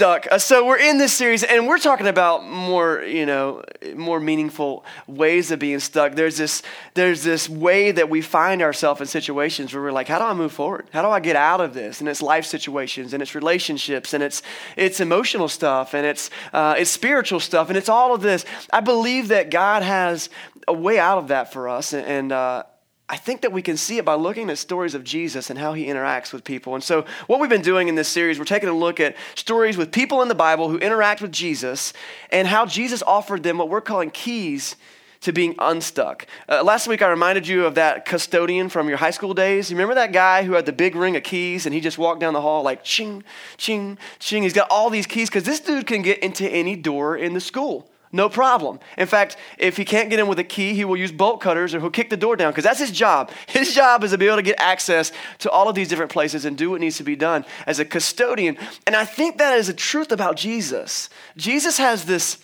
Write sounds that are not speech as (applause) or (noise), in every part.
stuck. Uh, so we're in this series, and we're talking about more, you know, more meaningful ways of being stuck. There's this, there's this way that we find ourselves in situations where we're like, how do I move forward? How do I get out of this? And it's life situations, and it's relationships, and it's it's emotional stuff, and it's uh, it's spiritual stuff, and it's all of this. I believe that God has a way out of that for us, and. and uh, I think that we can see it by looking at stories of Jesus and how he interacts with people. And so, what we've been doing in this series, we're taking a look at stories with people in the Bible who interact with Jesus and how Jesus offered them what we're calling keys to being unstuck. Uh, last week, I reminded you of that custodian from your high school days. You remember that guy who had the big ring of keys and he just walked down the hall like ching, ching, ching. He's got all these keys because this dude can get into any door in the school. No problem. In fact, if he can't get in with a key, he will use bolt cutters or he'll kick the door down because that's his job. (laughs) His job is to be able to get access to all of these different places and do what needs to be done as a custodian. And I think that is a truth about Jesus. Jesus has this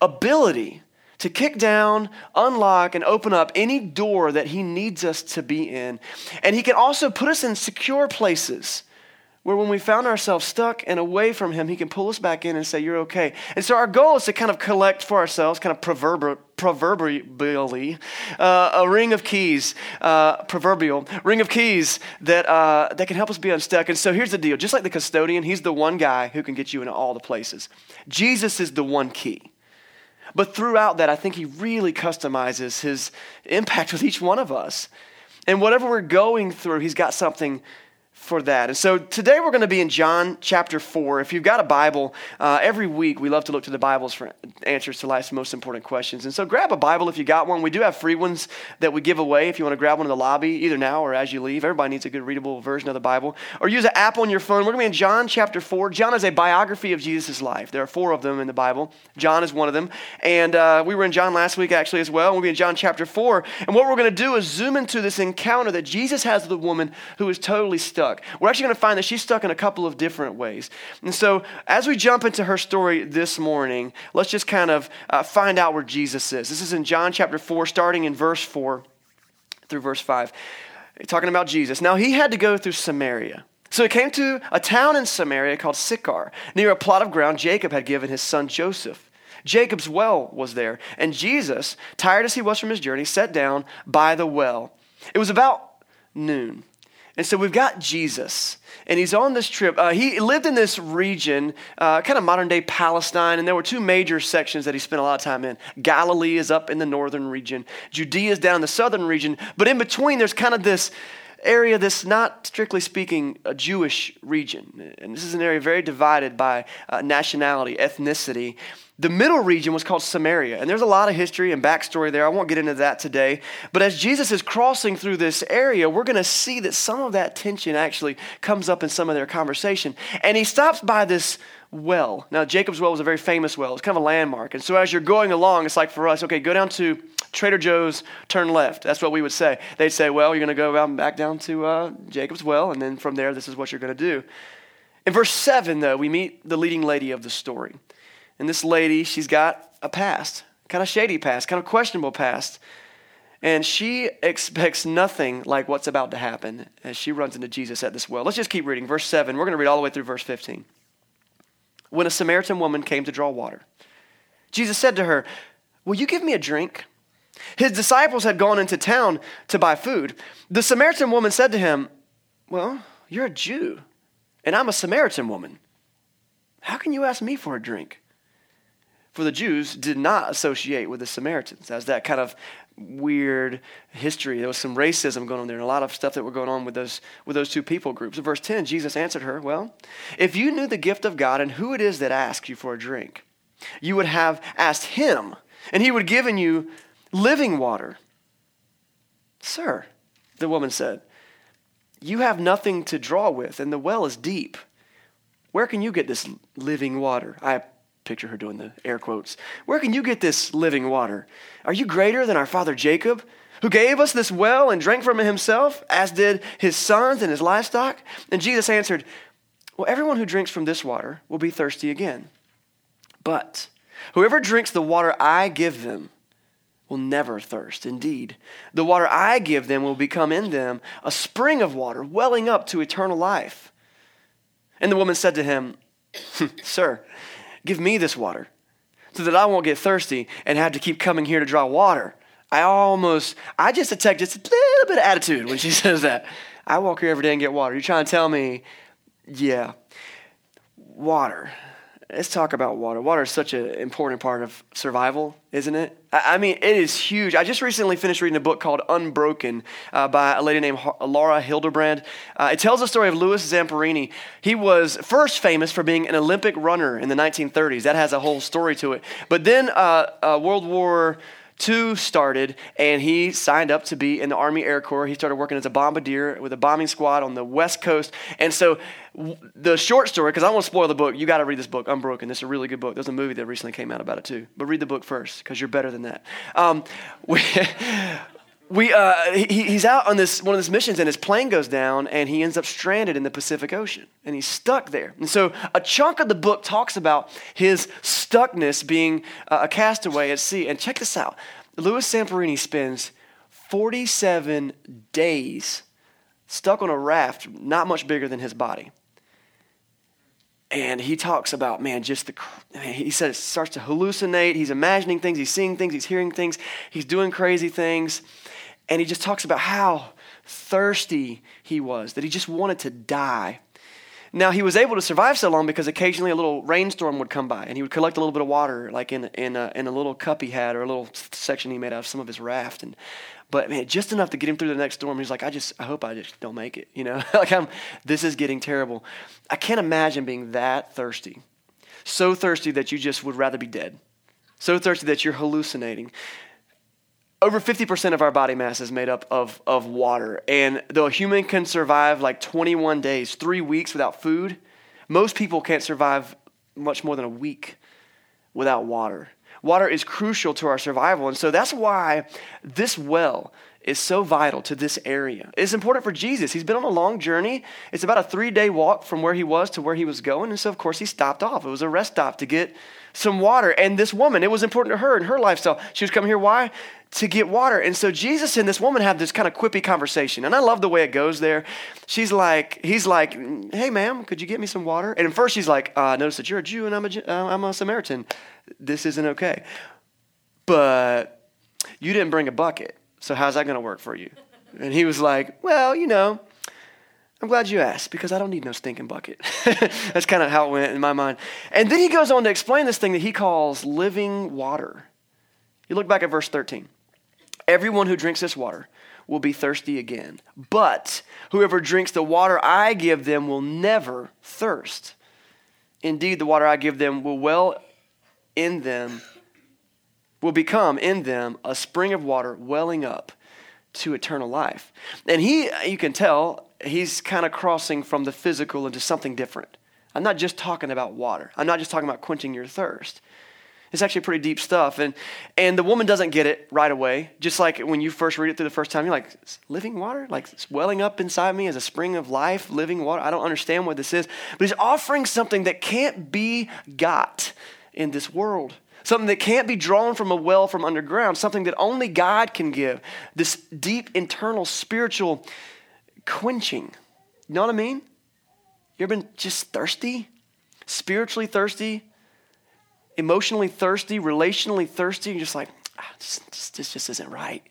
ability to kick down, unlock, and open up any door that he needs us to be in. And he can also put us in secure places where when we found ourselves stuck and away from Him, He can pull us back in and say, You're okay. And so our goal is to kind of collect for ourselves, kind of proverb, proverbially, uh, a ring of keys, uh, proverbial ring of keys that, uh, that can help us be unstuck. And so here's the deal just like the custodian, He's the one guy who can get you into all the places. Jesus is the one key. But throughout that, I think He really customizes His impact (laughs) with each one of us. And whatever we're going through, He's got something for that. And so today we're going to be in John chapter 4. If you've got a Bible, uh, every week we love to look to the Bibles for answers to life's most important questions. And so grab a Bible if you got one. We do have free ones that we give away if you want to grab one in the lobby, either now or as you leave. Everybody needs a good readable version of the Bible. Or use an app on your phone. We're going to be in John chapter 4. John is a biography of Jesus' life. There are four of them in the Bible. John is one of them. And uh, we were in John last week actually as well. We'll be in John chapter 4. And what we're going to do is zoom into this encounter that Jesus has with a woman who is totally stuck stuck. We're actually going to find that she's stuck in a couple of different ways. And so, as we jump into her story this morning, let's just kind of uh, find out where Jesus is. This is in John chapter 4, starting in verse 4 through verse 5, talking about Jesus. Now, he had to go through Samaria. So he came to a town in Samaria called Sychar, near a plot of ground Jacob had given his son Joseph. Jacob's well was there, and Jesus, tired as he was from his journey, sat down by the well. It was about noon. And so we've got Jesus, and he's on this trip. Uh, he lived in this region, uh, kind of modern day Palestine, and there were two major sections that he spent a lot of time in. Galilee is up in the northern region, Judea is down in the southern region, but in between, there's kind of this area that's not strictly speaking a Jewish region. And this is an area very divided by uh, nationality, ethnicity. The middle region was called Samaria, and there's a lot of history and backstory there. I won't get into that today. But as Jesus is crossing through this area, we're going to see that some of that tension actually comes up in some of their conversation. And he stops by this well. Now, Jacob's well was a very famous well, it's kind of a landmark. And so as you're going along, it's like for us, okay, go down to Trader Joe's, turn left. That's what we would say. They'd say, well, you're going to go back down to uh, Jacob's well, and then from there, this is what you're going to do. In verse 7, though, we meet the leading lady of the story. And this lady, she's got a past, kind of shady past, kind of questionable past. And she expects nothing like what's about to happen as she runs into Jesus at this well. Let's just keep reading. Verse 7. We're going to read all the way through verse 15. When a Samaritan woman came to draw water, Jesus said to her, Will you give me a drink? His disciples had gone into town to buy food. The Samaritan woman said to him, Well, you're a Jew, and I'm a Samaritan woman. How can you ask me for a drink? For the Jews did not associate with the Samaritans as that kind of weird history. There was some racism going on there and a lot of stuff that were going on with those, with those two people groups. In verse 10, Jesus answered her, Well, if you knew the gift of God and who it is that asks you for a drink, you would have asked him, and he would have given you living water. Sir, the woman said, You have nothing to draw with, and the well is deep. Where can you get this living water? I picture her doing the air quotes. Where can you get this living water? Are you greater than our father Jacob, who gave us this well and drank from it himself, as did his sons and his livestock? And Jesus answered, Well, everyone who drinks from this water will be thirsty again. But whoever drinks the water I give them will never thirst. Indeed, the water I give them will become in them a spring of water welling up to eternal life. And the woman said to him, (laughs) Sir, give me this water so that I won't get thirsty and have to keep coming here to draw water. I almost, I just detect just a little bit of attitude when she (laughs) says that. I walk here every day and get water. You're trying to tell me, yeah, water. Let's talk about water. Water is such an important part of survival, isn't it? I mean, it is huge. I just recently finished reading a book called Unbroken uh, by a lady named Laura Hillenbrand. Uh, it tells the story of Louis Zamperini. He was first famous for being an Olympic runner in the 1930s. That has a whole story to it. But then uh, uh World War II started, and he signed up to be in the Army Air Corps. He started working as a bombardier with a bombing squad on the West Coast. And so, the short story, because I won't spoil the book, you got to read this book, Unbroken. This is a really good book. There's a movie that recently came out about it too. But read the book first, because you're better than that. Um, (laughs) we, we, uh, he, he's out on this one of these missions and his plane goes down and he ends up stranded in the Pacific Ocean and he's stuck there. And so a chunk of the book talks about his stuckness being uh, a castaway at sea. And check this out: Louis Zamperini spends 47 days stuck on a raft, not much bigger than his body. And he talks about, man, just the, he says, starts to hallucinate. He's imagining things, he's seeing things, he's hearing things, he's doing crazy things. And he just talks about how thirsty he was, that he just wanted to die. Now, he was able to survive so long because occasionally a little rainstorm would come by and he would collect a little bit of water, like in, in, a, in a little cup he had or a little section he made out of some of his raft. And, but man, just enough to get him through the next storm. He's like, I just, I hope I just don't make it. You know, (laughs) like I'm, this is getting terrible. I can't imagine being that thirsty. So thirsty that you just would rather be dead. So thirsty that you're hallucinating over 50% of our body mass is made up of, of water. And though a human can survive like 21 days, three weeks without food, most people can't survive much more than a week without water. Water is crucial to our survival. And so that's why this well is so vital to this area. It's important for Jesus. He's been on a long journey. It's about a three day walk from where he was to where he was going. And so, of course, he stopped off. It was a rest stop to get some water. And this woman, it was important to her and her lifestyle. She was coming here. Why? To get water. And so Jesus and this woman have this kind of quippy conversation. And I love the way it goes there. She's like, he's like, hey, ma'am, could you get me some water? And at first she's like, uh, notice that you're a Jew and I'm a, uh, I'm a Samaritan. This isn't okay. But you didn't bring a bucket. So how's that going to work for you? And he was like, well, you know, I'm glad you asked because I don't need no stinking bucket. (laughs) That's kind of how it went in my mind. And then he goes on to explain this thing that he calls living water. You look back at verse 13. Everyone who drinks this water will be thirsty again, but whoever drinks the water I give them will never thirst. Indeed, the water I give them will well in them, will become in them a spring of water welling up to eternal life. And he, you can tell, he's kind of crossing from the physical into something different. I'm not just talking about water. I'm not just talking about quenching your thirst. It's actually pretty deep stuff. And, and the woman doesn't get it right away. Just like when you first read it through the first time, you're like, living water? Like welling up inside me as a spring of life, living water? I don't understand what this is. But he's offering something that can't be got in this world. Something that can't be drawn from a well from underground. Something that only God can give. This deep internal spiritual quenching. You know what I mean? You ever been just thirsty? Spiritually thirsty? Emotionally thirsty? Relationally thirsty? You're just like, ah, this, this just isn't right.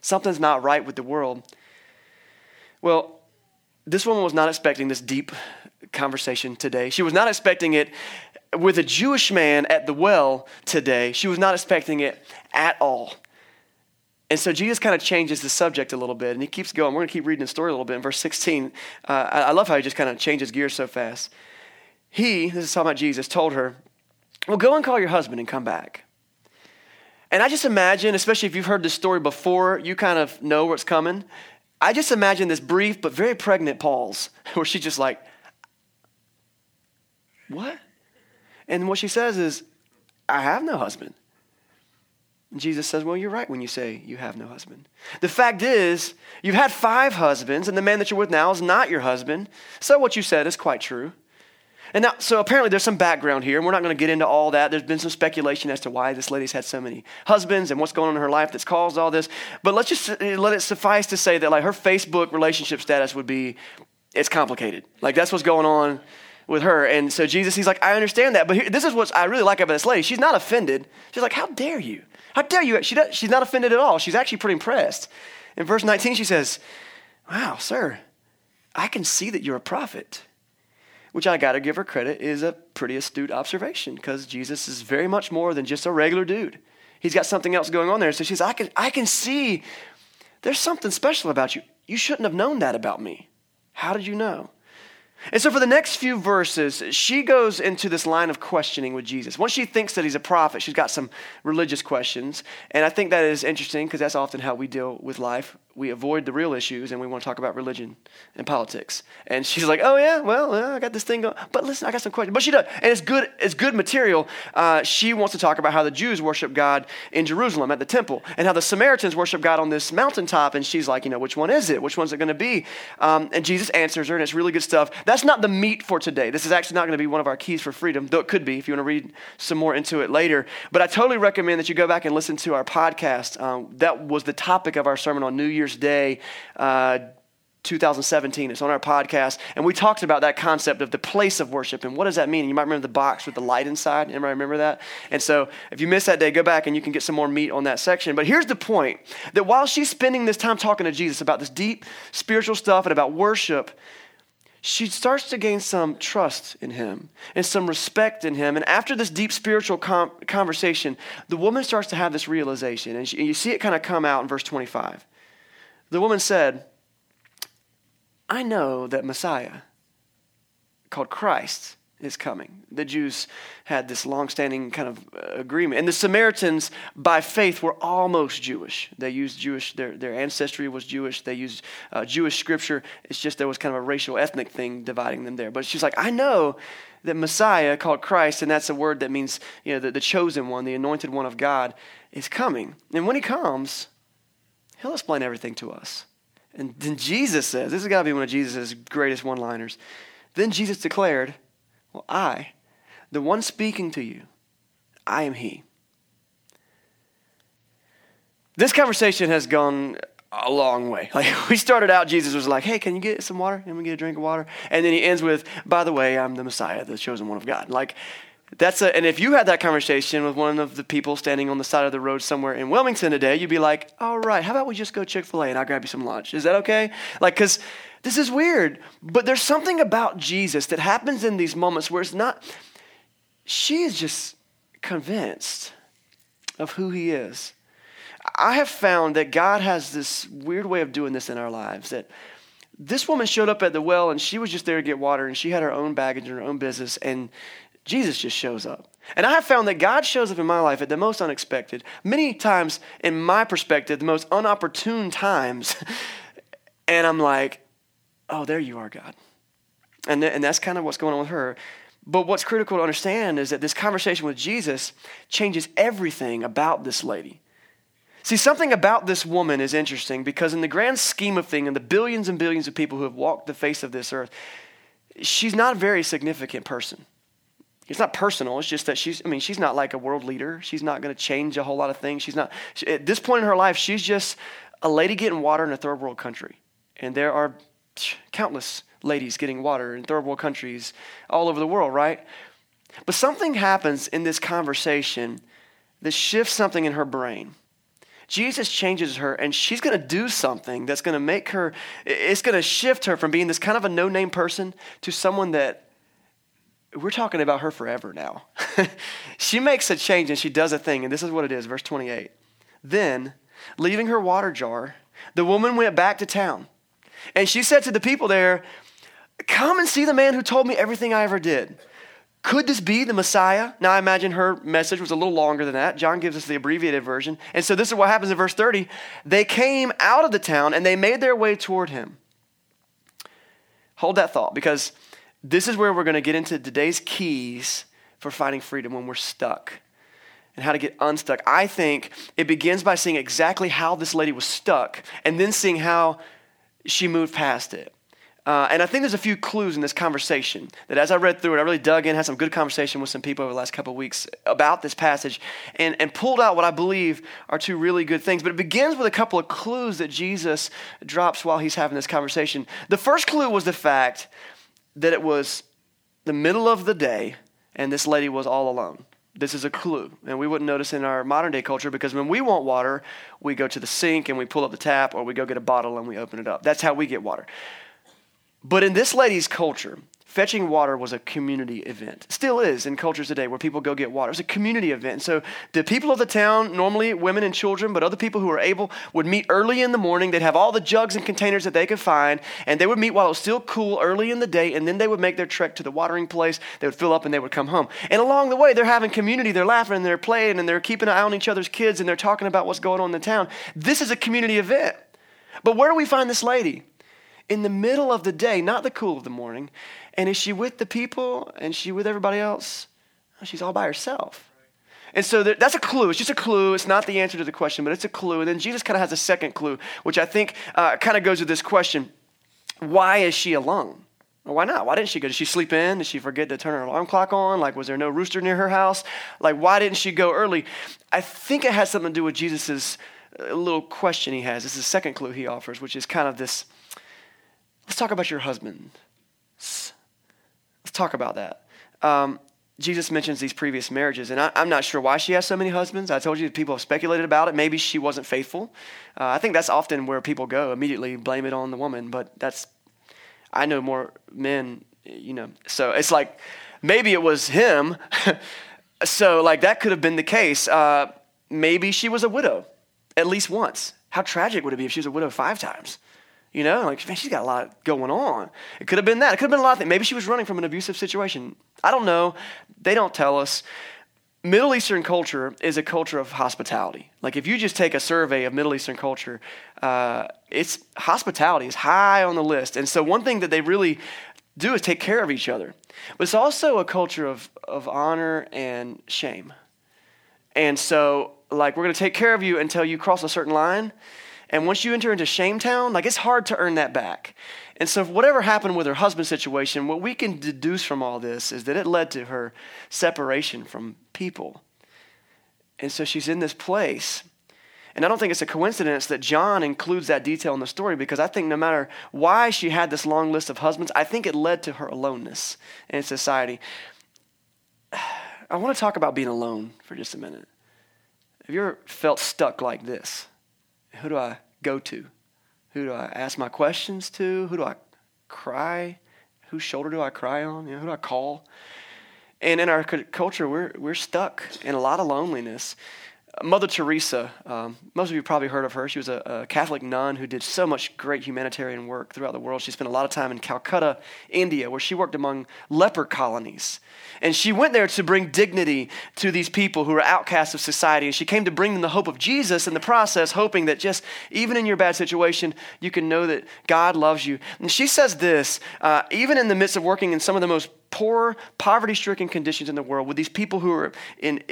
Something's not right with the world. Well, this woman was not expecting this deep conversation today. She was not expecting it with a Jewish man at the well today. She was not expecting it at all. And so Jesus kind of changes the subject a little bit, and he keeps going. We're going to keep reading the story a little bit. In verse 16, uh, I love how he just kind of changes gears so fast. He, this is talking about Jesus, told her, Well, go and call your husband and come back. And I just imagine, especially if you've heard this story before, you kind of know what's coming. I just imagine this brief but very pregnant pause (laughs) where she's just like, What? And what she says is, I have no husband. And Jesus says, Well, you're right when you say you have no husband. The fact is, you've had five husbands, and the man that you're with now is not your husband. So what you said is quite true. And now, so apparently there's some background here, and we're not going to get into all that. There's been some speculation as to why this lady's had so many husbands and what's going on in her life that's caused all this. But let's just let it suffice to say that like her Facebook relationship status would be, it's complicated. Like that's what's going on with her. And so Jesus, he's like, I understand that. But here, this is what I really like about this lady. She's not offended. She's like, How dare you? How dare you? She does, she's not offended at all. She's actually pretty impressed. In verse 19, she says, Wow, sir, I can see that you're a prophet. Which I got to give her credit is a pretty astute observation because Jesus is very much more than just a regular dude. He's got something else going on there. So she says, I can, I can see there's something special about you. You shouldn't have known that about me. How did you know? And so, for the next few verses, she goes into this line of questioning with Jesus. Once she thinks that he's a prophet, she's got some religious questions. And I think that is interesting because that's often how we deal with life we avoid the real issues and we want to talk about religion and politics. And she's like, "Oh yeah, well, I got this thing going." But listen, I got some questions. But she does, and it's good. It's good material. Uh, she wants to talk about how the Jews worship God in Jerusalem at the temple, and how the Samaritans worship God on this mountaintop. And she's like, "You know, which one is it? Which one's it going to be?" Um, and Jesus answers her, and it's really good stuff. That's not the meat for today. This is actually not going to be one of our keys for freedom, though it could be if you want to read some more into it later. But I totally recommend that you go back and listen to our podcast. Um, that was the topic of our sermon on New Year's Day uh, 2017. It's on our podcast. And we talked about that concept of the place of worship and what does that mean? You might remember the box with the light inside. Anybody remember that? And so if you missed that day, go back and you can get some more meat on that section. But here's the point that while she's spending this time talking to Jesus about this deep spiritual stuff and about worship, she starts to gain some trust in him and some respect in him. And after this deep spiritual com- conversation, the woman starts to have this realization. And, she, and you see it kind of come out in verse 25. The woman said, I know that Messiah, called Christ, is coming. The Jews had this long-standing kind of uh, agreement. And the Samaritans, by faith, were almost Jewish. They used Jewish, their, their ancestry was Jewish. They used uh, Jewish scripture. It's just there was kind of a racial, ethnic thing dividing them there. But she's like, I know that Messiah, called Christ, and that's a word that means, you know, the, the chosen one, the anointed one of God, is coming. And when he comes, He'll explain everything to us. And then Jesus says, this has got to be one of Jesus' greatest one liners. Then Jesus declared, Well, I, the one speaking to you, I am He. This conversation has gone a long way. (laughs) Like we started out, Jesus was like, "Hey, can you get some water? Can we get a drink of water?" And then he ends with, "By the way, I'm the Messiah, the chosen one of God." Like that's a, and if you had that conversation with one of the people standing on the side of the road somewhere in Wilmington today, you'd be like, all right, how about we just go Chick fil A and I'll grab you some lunch? Is that okay? Like, because this is weird, but there's something about Jesus that happens in these moments where it's not, she is just convinced of who he is. I have found that God has this weird way of doing this in our lives that this woman showed up at the well and she was just there to get water and she had her own baggage and her own business and Jesus just shows up. And I have found that God shows up in my life at the most unexpected, many times in my perspective, the most unopportune times. (laughs) and I'm like, oh, there you are, God. And, th- and that's kind of what's going on with her. But what's critical to understand is that this conversation with Jesus changes everything about this lady. See, something about this woman is interesting because, in the grand scheme of things, in the billions and billions of people who have walked the face of this earth, she's not a very significant person. It's not personal. It's just that she's, I mean, she's not like a world leader. She's not going to change a whole lot of things. She's not, she, at this point in her life, she's just a lady getting water in a third world country. And there are countless ladies getting water in third world countries all over the world, right? But something happens in this conversation that shifts something in her brain. Jesus changes her, and she's going to do something that's going to make her, it's going to shift her from being this kind of a no name person to someone that we're talking about her forever now. (laughs) she makes a change and she does a thing, and this is what it is, verse 28. Then, leaving her water jar, the woman went back to town. And she said to the people there, Come and see the man who told me everything I ever did. Could this be the Messiah? Now, I imagine her message was a little longer than that. John gives us the abbreviated version. And so, this is what happens in verse 30. They came out of the town and they made their way toward him. Hold that thought because this is where we're going to get into today's keys for finding freedom when we're stuck and how to get unstuck. I think it begins by seeing exactly how this lady was stuck and then seeing how she moved past it. Uh, and I think there's a few clues in this conversation that as I read through it, I really dug in, had some good conversation with some people over the last couple weeks about this passage, and, and pulled out what I believe are two really good things. But it begins with a couple of clues that Jesus drops while he's having this conversation. The first clue was the fact that it was the middle of the day, and this lady was all alone. This is a clue. And we wouldn't notice in our modern day culture because when we want water, we go to the sink and we pull up the tap or we go get a bottle and we open it up. That's how we get water. But in this lady's culture, Fetching water was a community event. Still is in cultures today where people go get water. It's a community event. So the people of the town, normally women and children, but other people who are able, would meet early in the morning. They'd have all the jugs and containers that they could find, and they would meet while it was still cool early in the day, and then they would make their trek to the watering place. They would fill up and they would come home. And along the way, they're having community. They're laughing and they're playing and they're keeping an eye on each other's kids and they're talking about what's going on in the town. This is a community event. But where do we find this lady? In the middle of the day, not the cool of the morning, and is she with the people and she with everybody else? she's all by herself. And so there, that's a clue. It's just a clue. It's not the answer to the question, but it's a clue. And then Jesus kind of has a second clue, which I think uh, kind of goes with this question Why is she alone? Well, why not? Why didn't she go? Did she sleep in? Did she forget to turn her alarm clock on? Like, was there no rooster near her house? Like, why didn't she go early? I think it has something to do with Jesus's uh, little question he has. This is the second clue he offers, which is kind of this let's talk about your husband. Let's talk about that. Um, Jesus mentions these previous marriages, and I, am not sure why she has so many husbands. I told you people have speculated about it. Maybe she wasn't faithful. Uh, I think that's often where people go, immediately blame it on the woman, but that's, I know more men, you know. So it's like, maybe it was him. (laughs) so, like, that could have been the case. Uh, maybe she was a widow at least once. How tragic would it be if she was a widow five times? You know, like, man, she's got a lot going on. It could have been that. It could have been a lot of things. Maybe she was running from an abusive situation. I don't know. They don't tell us. Middle Eastern culture is a culture of hospitality. Like, if you just take a survey of Middle Eastern culture, uh, it's hospitality is high on the list. And so, one thing that they really do is take care of each other. But it's also a culture of, of honor and shame. And so, like, we're going to take care of you until you cross a certain line. And once you enter into shame town, like it's hard to earn that back. And so, whatever happened with her husband's situation, what we can deduce from all this is that it led to her separation from people. And so she's in this place. And I don't think it's a coincidence that John includes that detail in the story because I think no matter why she had this long list of husbands, I think it led to her aloneness in society. (sighs) I want to talk about being alone for just a minute. Have you ever felt stuck like this? Who do I go to? Who do I ask my questions to? Who do I cry? Whose shoulder do I cry on? You know, who do I call? And in our culture, we're, we're stuck in a lot of loneliness. Mother Teresa, um, most of you probably heard of her. She was a, a, Catholic nun who did so much great humanitarian work throughout the world. She spent a lot of time in Calcutta, India, where she worked among leper colonies. And she went there to bring dignity to these people who were outcasts of society. And she came to bring them the hope of Jesus in the process, hoping that just even in your bad situation, you can know that God loves you. And she says this uh, even in the midst of working in some of the most poor, poverty stricken conditions in the world, with these people who were in,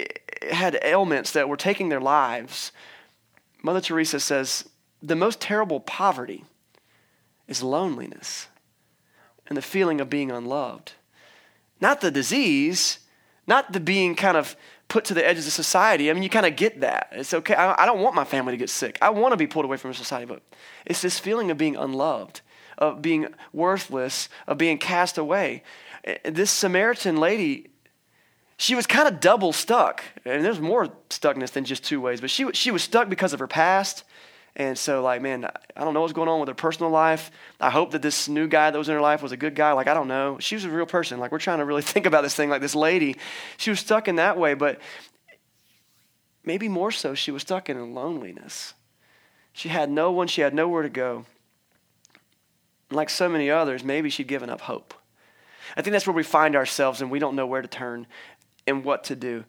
had ailments that were taking their lives, Mother Teresa says the most terrible poverty is loneliness and the feeling of being unloved. Not the disease, not the being kind of put to the edges of society. I mean, you kind of get that. It's okay. I, I don't want my family to get sick. I want to be pulled away from society, but it's this feeling of being unloved, of being worthless, of being cast away. This Samaritan lady, she was kind of double stuck. And there's more stuckness than just two ways, but she, she was stuck because of her past and so, like, man, I don't know what's going on with her personal life. I hope that this new guy that was in her life was a good guy. Like, I don't know. She was a real person. Like, we're trying to really (laughs) think about this thing. Like, this lady, she was stuck in that way, but maybe more so, she was stuck in loneliness. She had no one, she had nowhere to go. Like so many others, maybe she'd given up hope. I think that's where we find ourselves and we don't know where to turn and what to do.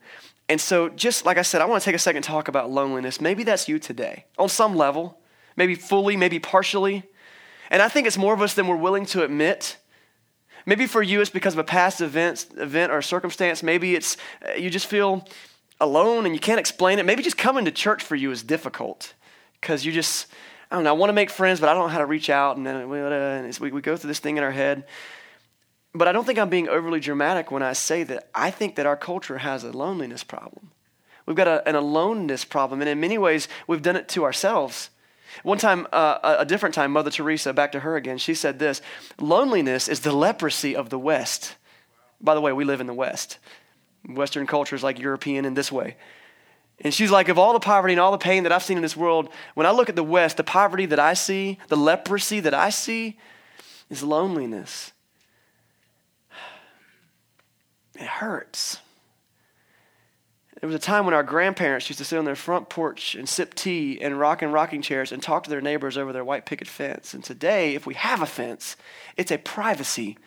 And so, just like I said, I want to take a second to talk about loneliness. Maybe that's you today, on some level, maybe fully, maybe partially. And I think it's more of us than we're willing to admit. Maybe for you, it's because of a past event, event or circumstance. Maybe it's uh, you just feel alone and you can't explain it. Maybe just coming to church for you is difficult because you just, I don't know, I want to make friends, but I don't know how to reach out. And then we, we go through this thing in our head. But I don't think I'm being overly dramatic when I say that I think that our culture has a loneliness problem. We've got a, an aloneness problem, and in many ways, we've done it to ourselves. One time, uh, a different time, Mother Teresa, back to her again, she said this Loneliness is the leprosy of the West. By the way, we live in the West. Western culture is like European in this way. And she's like, of all the poverty and all the pain that I've seen in this world, when I look at the West, the poverty that I see, the leprosy that I see, is loneliness. It hurts. There was a time when our grandparents used to sit on their front porch and sip tea and rock in rocking chairs and talk to their neighbors over their white picket fence. And today, if we have a fence, it's a privacy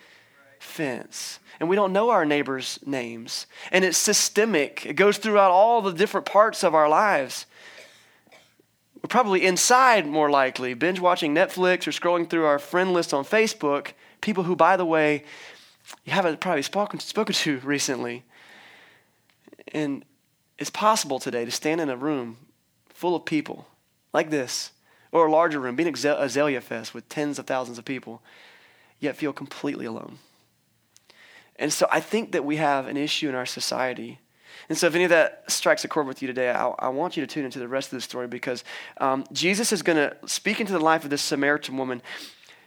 fence. And we don't know our neighbors' names. And it's systemic, it goes throughout all the different parts of our lives. We're probably inside more likely, binge watching Netflix or scrolling through our friend list on Facebook, people who, by the way, you haven't probably spoken, spoken to (laughs) recently. And it's possible today to stand in a room full of people like this, or a larger room, being Azalea Fest with tens of thousands of people, yet feel completely alone. And so I think that we have an issue in our society. And so, if any of that strikes a chord with you today, I, I want you to tune into the rest of the story because um, Jesus is going to speak into the life of this Samaritan woman.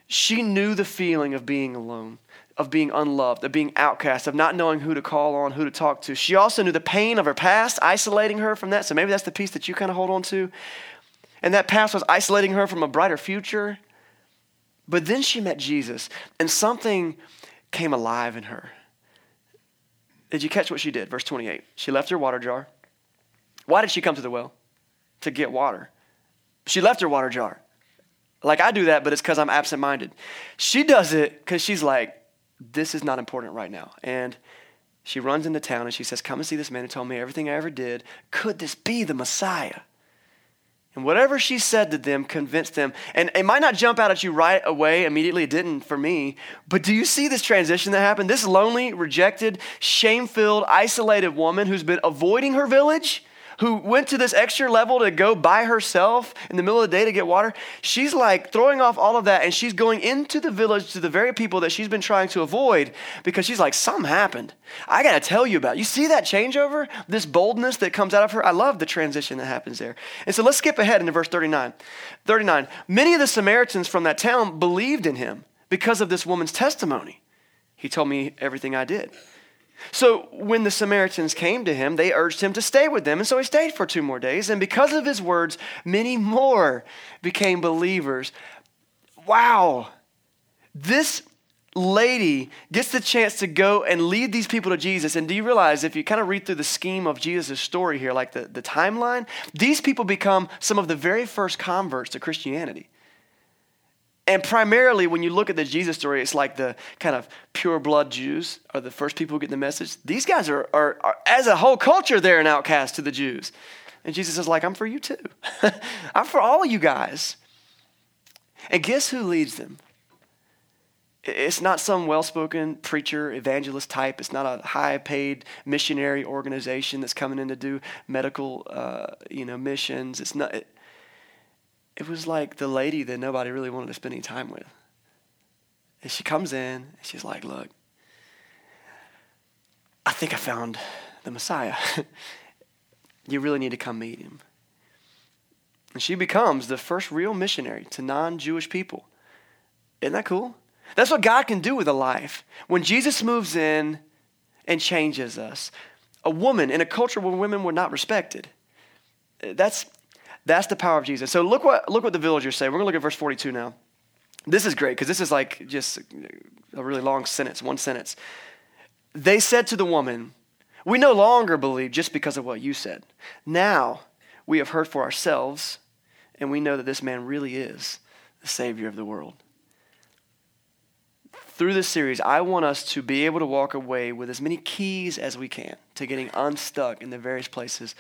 She knew the feeling of being alone, of being unloved, of being outcast, of not knowing who to call on, who to talk to. She also knew the pain of her past, isolating her from that. So, maybe that's the piece that you kind of hold on to. And that past was isolating her from a brighter future. But then she met Jesus, and something came alive in her. Did you catch what she did? Verse 28. She left her water jar. Why did she come to the well? To get water. She left her water jar. Like I do that, but it's because I'm absent minded. She does it because she's like, this is not important right now. And she runs into town and she says, Come and see this man who told me everything I ever did. Could this be the Messiah? And whatever she said to them convinced them. And it might not jump out at you right away immediately. It didn't for me. But do you see this transition that happened? This lonely, rejected, shame filled, isolated woman who's been avoiding her village who went to this extra level to go by herself in the middle of the day to get water, she's like throwing off all of that and she's going into the village to the very people that she's been trying to avoid because she's like, something happened. I got to tell you about it. You see that changeover? This boldness that comes out of her? I love the transition that happens there. And so let's skip ahead into verse 39. 39. Many of the Samaritans from that town believed in him because of this woman's testimony. He told me everything I did. So when the Samaritans came to him, they urged him to stay with them. And so he stayed for two more days. And because of his words, many more became believers. Wow. This lady gets the chance to go and lead these people to Jesus. And do you realize if you kind of read through the scheme of Jesus' story here, like the, the timeline, these people become some of the very first converts to Christianity. And primarily, when you look at the Jesus story, it's like the kind of pure blood Jews are the first people who get the message. These guys are, are, are as a whole culture, they're an outcast to the Jews. And Jesus is like, I'm for you too. (laughs) I'm for all you guys. And guess who leads them? It's not some well spoken preacher, evangelist type. It's not a high paid missionary organization that's coming in to do medical uh, you know, missions. It's not. It was like the lady that nobody really wanted to spend any time with. And she comes in and she's like, Look, I think I found the Messiah. (laughs) you really need to come meet him. And she becomes the first real missionary to non Jewish people. Isn't that cool? That's what God can do with a life. When Jesus moves in and changes us, a woman in a culture where women were not respected, that's that's the power of Jesus. So look what, look what the villagers say. We're going to look at verse 42 now. This is great because this is like just a really long sentence, one sentence. They said to the woman, We no longer believe just because of what you said. Now we have heard for ourselves, and we know that this man really is the Savior of the world. Through this series, I want us to be able to walk away with as many keys as we can to getting unstuck in the various places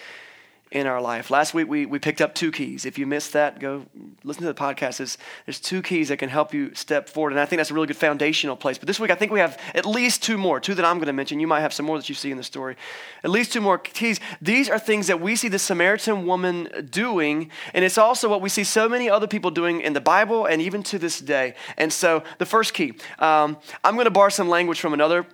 in our life. Last week we, we picked up two keys. If you missed that, go listen to the podcast. There's, there's two keys that can help you step forward. And I think that's a really good foundational place. But this week I think we have at least two more, two that I'm going to mention. You might have some more that you see in the story. At least two more keys. These are things that we see the Samaritan woman doing. And it's also what we see so many other people doing in the Bible and even to this day. And so the first key, um, I'm going to borrow some language from another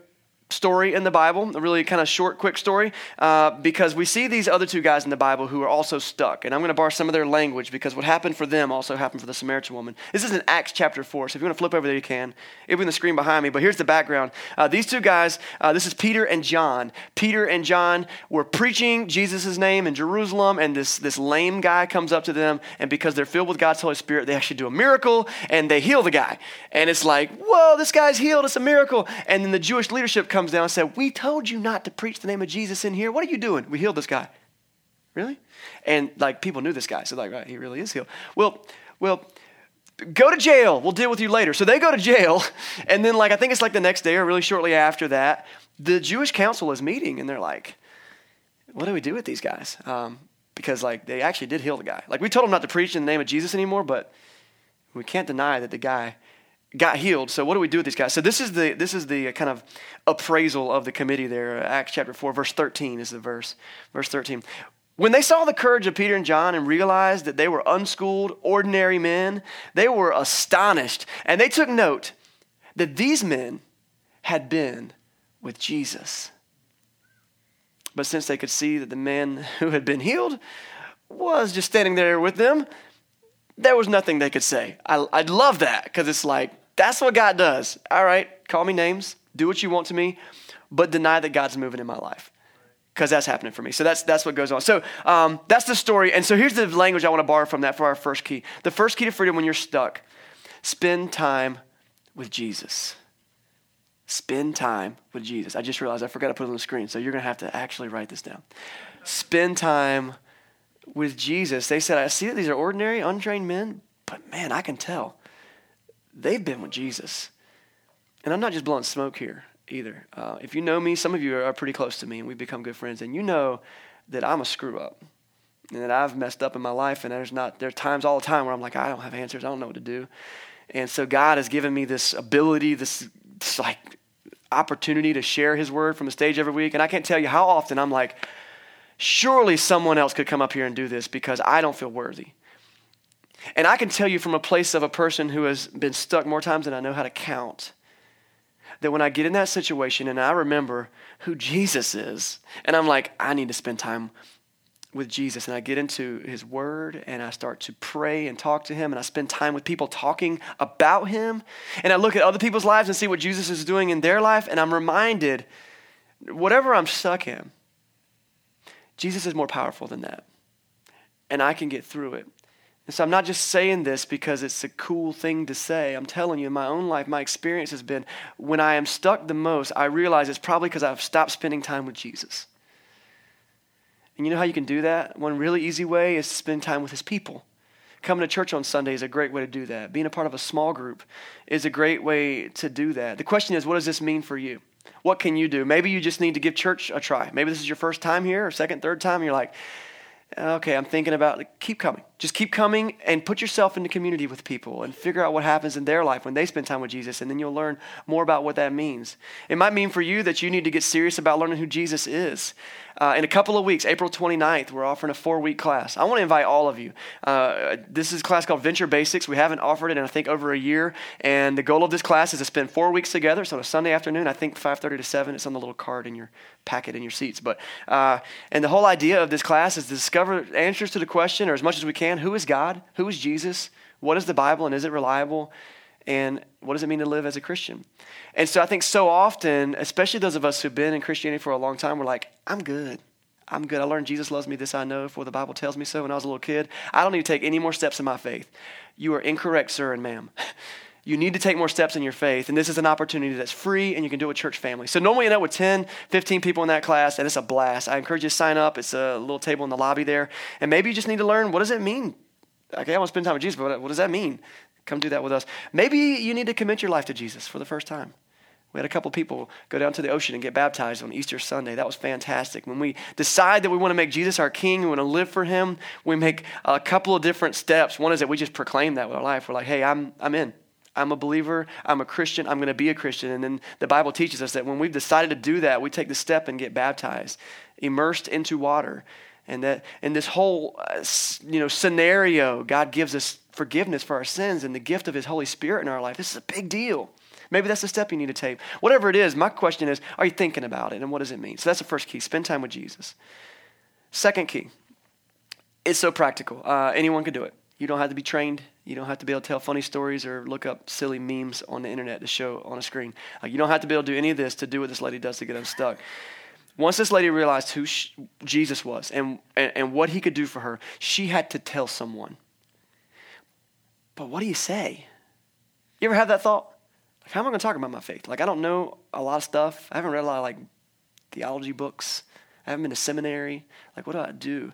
story in the Bible, a really kind of short, quick story, uh, because we see these other two guys in the Bible who are also stuck. And I'm going to borrow some of their language because what happened for them also happened for the Samaritan woman. This is in Acts chapter 4. So if you want to flip over there, you can. It'll be on the screen behind me. But here's the background. Uh, these two guys, uh, this is Peter and John. Peter and John were preaching Jesus' name in Jerusalem, and this, this lame guy comes up to them. And because they're filled with God's Holy Spirit, they actually do a miracle and they heal the guy. And it's like, whoa, this guy's healed. It's a miracle. And then the Jewish leadership comes down and said, We told you not to preach the name of Jesus in here. What are you doing? We healed this guy. Really? And like people knew this guy, so like, right, he really is healed. Well, well, go to jail. We'll deal with you later. So they go to jail, (laughs) and then like I think it's like the next day or really shortly after that, the Jewish council is meeting, and they're like, "What do we do with these guys?" Um, because like they actually did heal the guy. Like we told them not to preach in the name of Jesus anymore, but we can't deny that the guy got healed. So what do we do with these guys? So this is the this is the uh, kind of appraisal of the committee there. Uh, Acts chapter 4 verse 13 is the verse. Verse 13. When they saw the courage of Peter and John and realized that they were unschooled, ordinary men, they were astonished and they took note that these men had been with Jesus. But since they could see that the man (laughs) who had been healed was just standing there with them, there was nothing they could say. I, I love that because it's like, that's what God does. All right, call me names, do what you want to me, but deny that God's moving in my life because that's happening for me. So that's that's what goes on. So um, that's the story. And so here's the language I want to borrow from that for our first key. The first key to freedom when you're stuck: spend time with Jesus. Spend time with Jesus. I just realized I forgot to put it on the screen, so you're gonna have to actually write this down. Spend time with Jesus. They said, "I see that these are ordinary, untrained men, but man, I can tell they've been with Jesus. And I'm not just blowing smoke here either. Uh, if you know me, some of you are pretty close to me, and we've become good friends, and you know that I'm a screw up and that I've messed up in my life, and there's not there are times all the time where I'm like, I don't have answers, I don't know what to do. And so God has given me this ability, this, this like opportunity to share his word from the stage every week. And I can't tell you how often I'm like, surely someone else could come up here and do this because I don't feel worthy. And I can tell you from a place of a person who has been stuck more times than I know how to count that when I get in that situation and I remember who Jesus is, and I'm like, I need to spend time with Jesus, and I get into his word and I start to pray and talk to him, and I spend time with people talking about him, and I look at other people's lives and see what Jesus is doing in their life, and I'm reminded whatever I'm stuck in, Jesus is more powerful than that. And I can get through it. And so I'm not just saying this because it's a cool thing to say. I'm telling you, in my own life, my experience has been when I am stuck the most, I realize it's probably because I've stopped spending time with Jesus. And you know how you can do that? One really easy way is to spend time with his people. Coming to church on Sunday is a great way to do that. Being a part of a small group is a great way to do that. The question is, what does this mean for you? What can you do? Maybe you just need to give church a try. Maybe this is your first time here or second, third time, and you're like, okay, I'm thinking about keep coming. Just keep coming and put yourself into community with people and figure out what happens in their life when they spend time with Jesus, and then you'll learn more about what that means. It might mean for you that you need to get serious about learning who Jesus is. Uh, in a couple of weeks, April 29th, we're offering a four week class. I want to invite all of you. Uh, this is a class called Venture Basics. We haven't offered it in, I think, over a year. And the goal of this class is to spend four weeks together. So on a Sunday afternoon, I think 5.30 to 7. It's on the little card in your packet in your seats. But uh, And the whole idea of this class is to discover answers to the question, or as much as we can, who is God? Who is Jesus? What is the Bible, and is it reliable? And what does it mean to live as a Christian? And so I think so often, especially those of us who've been in Christianity for a long time, we're like, I'm good. I'm good. I learned Jesus loves me. This I know, for the Bible tells me so when I was a little kid. I don't need to take any more steps in my faith. You are incorrect, sir and ma'am. (laughs) You need to take more steps in your faith, and this is an opportunity that's free, and you can do it with church family. So normally end up with 10, 15 people in that class, and it's a blast. I encourage you to sign up. It's a little table in the lobby there, and maybe you just need to learn what does it mean. Okay, I want to spend time with Jesus, but what does that mean? Come do that with us. Maybe you need to commit your life to Jesus for the first time. We had a couple people go down to the ocean and get baptized on Easter Sunday. That was fantastic. When we decide that we want to make Jesus our King, we want to live for Him, we make a couple of different steps. One is that we just proclaim that with our life. We're like, hey, I'm, I'm in. I'm a believer. I'm a Christian. I'm going to be a Christian. And then the Bible teaches us that when we've decided to do that, we take the step and get baptized, immersed into water. And that in this whole uh, you know scenario, God gives us forgiveness for our sins and the gift of His Holy Spirit in our life. This is a big deal. Maybe that's the step you need to take. Whatever it is, my question is are you thinking about it and what does it mean? So that's the first key spend time with Jesus. Second key it's so practical. Uh, anyone can do it. You don't have to be trained. You don't have to be able to tell funny stories or look up silly memes on the internet to show on a screen. Like, you don't have to be able to do any of this to do what this lady does to get unstuck. Once this lady realized who she, Jesus was and, and, and what he could do for her, she had to tell someone. But what do you say? You ever have that thought? Like, how am I going to talk about my faith? Like, I don't know a lot of stuff. I haven't read a lot of like theology books. I haven't been to seminary. Like, what do I do?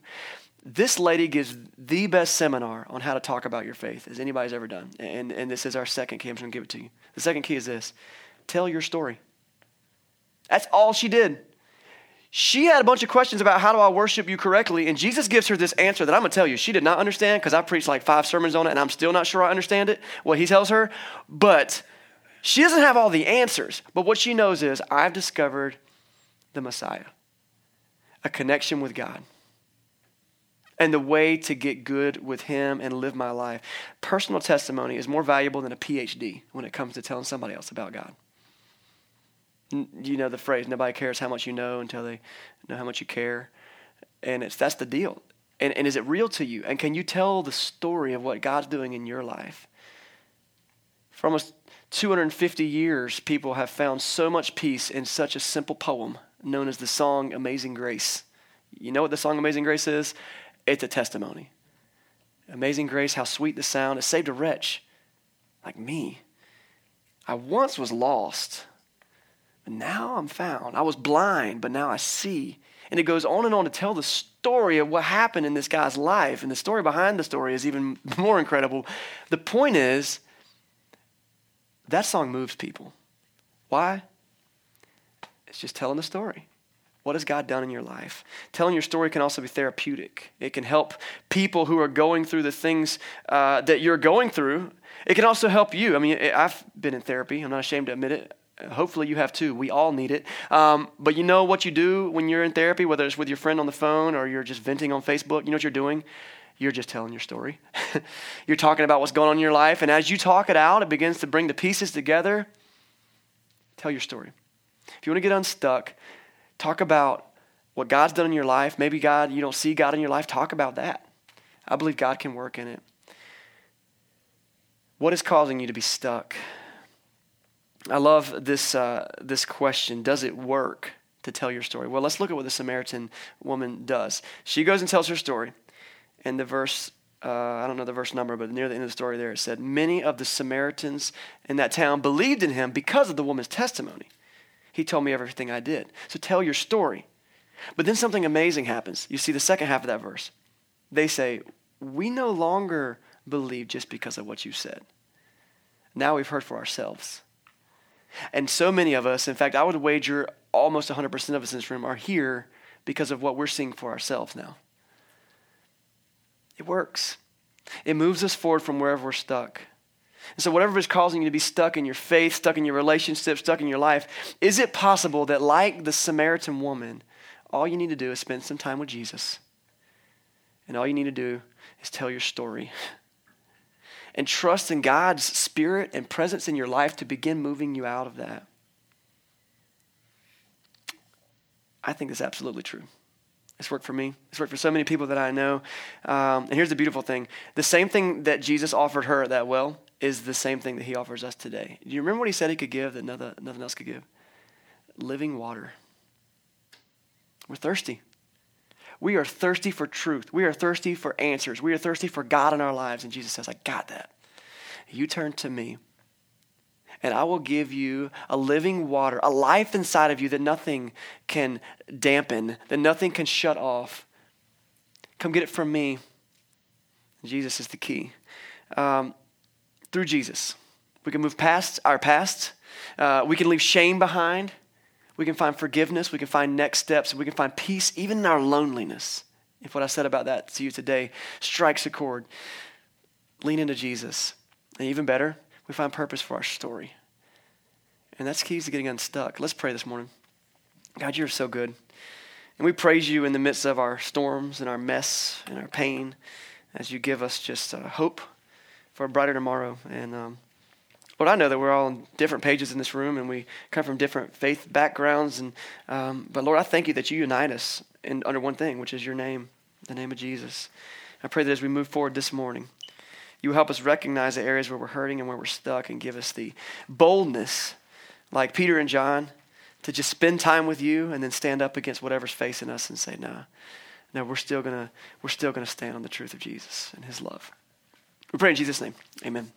This lady gives the best seminar on how to talk about your faith as anybody's ever done. And, and this is our second key. I'm just going to give it to you. The second key is this tell your story. That's all she did. She had a bunch of questions about how do I worship you correctly, and Jesus gives her this answer that I'm gonna tell you she did not understand because I preached like five sermons on it, and I'm still not sure I understand it. What he tells her, but she doesn't have all the answers. But what she knows is I've discovered the Messiah, a connection with God, and the way to get good with Him and live my life. Personal testimony is more valuable than a PhD when it comes to telling somebody else about God you know the phrase nobody cares how much you know until they know how much you care and it's that's the deal and, and is it real to you and can you tell the story of what god's doing in your life for almost 250 years people have found so much peace in such a simple poem known as the song amazing grace you know what the song amazing grace is it's a testimony amazing grace how sweet the sound it saved a wretch like me i once was lost but now I'm found. I was blind, but now I see. And it goes on and on to tell the story of what happened in this guy's life. And the story behind the story is even (laughs) more incredible. The point is, that song moves people. Why? It's just telling the story. What has God done in your life? Telling your story can also be therapeutic. It can help people who are going through the things uh, that you're going through. It can also help you. I mean, I've been in therapy. I'm not ashamed to admit it. Hopefully, you have too. We all need it. Um, but you know what you do when you're in therapy, whether it's with your friend on the phone or you're just venting on Facebook? You know what you're doing? You're just telling your story. (laughs) you're talking about what's going on in your life. And as you talk it out, it begins to bring the pieces together. Tell your story. If you want to get unstuck, talk about what God's done in your life. Maybe God, you don't see God in your life. Talk about that. I believe God can work in it. What is causing you to be stuck? I love this, uh, this question Does it work to tell your story? Well, let's look at what the Samaritan woman does. She goes and tells her story. And the verse, uh, I don't know the verse number, but near the end of the story there, it said, Many of the Samaritans in that town believed in him because of the woman's testimony. He told me everything I did. So tell your story. But then something amazing happens. You see the second half of that verse. They say, We no longer believe just because of what you said. Now we've heard for ourselves. And so many of us, in fact, I would wager almost 100% of us in this room are here because of what we're seeing for ourselves now. It works, it moves us forward from wherever we're stuck. And so, whatever is causing you to be stuck in your faith, stuck in your relationship, stuck in your life, is it possible that, like the Samaritan woman, all you need to do is spend some time with Jesus? And all you need to do is tell your story (laughs) and trust in God's spirit and presence in your life to begin moving you out of that. I think that's absolutely true. It's worked for me. It's worked for so many people that I know. Um, and here's the beautiful thing the same thing that Jesus offered her at that well is the same thing that he offers us today. Do you remember what he said he could give that nothing, nothing else could give? Living water. We're thirsty. We are thirsty for truth. We are thirsty for answers. We are thirsty for God in our lives. And Jesus says, I got that. You turn to me, and I will give you a living water, a life inside of you that nothing can dampen, that nothing can shut off. Come get it from me. Jesus is the key. Um, through Jesus, we can move past our past, uh, we can leave shame behind. We can find forgiveness. We can find next steps. We can find peace even in our loneliness. If what I said about that to you today strikes a chord, lean into Jesus. And even better, we find purpose for our story. And that's keys to getting unstuck. Let's pray this morning. God, you're so good. And we praise you in the midst of our storms and our mess and our pain as you give us just uh, hope for a brighter tomorrow. And um, Lord, I know that we're all on different pages in this room and we come from different faith backgrounds. And, um, but Lord, I thank you that you unite us in, under one thing, which is your name, the name of Jesus. I pray that as we move forward this morning, you help us recognize the areas where we're hurting and where we're stuck and give us the boldness, like Peter and John, to just spend time with you and then stand up against whatever's facing us and say, nah, no, we're still gonna we're still gonna stand on the truth of Jesus and his love. We pray in Jesus' name. Amen.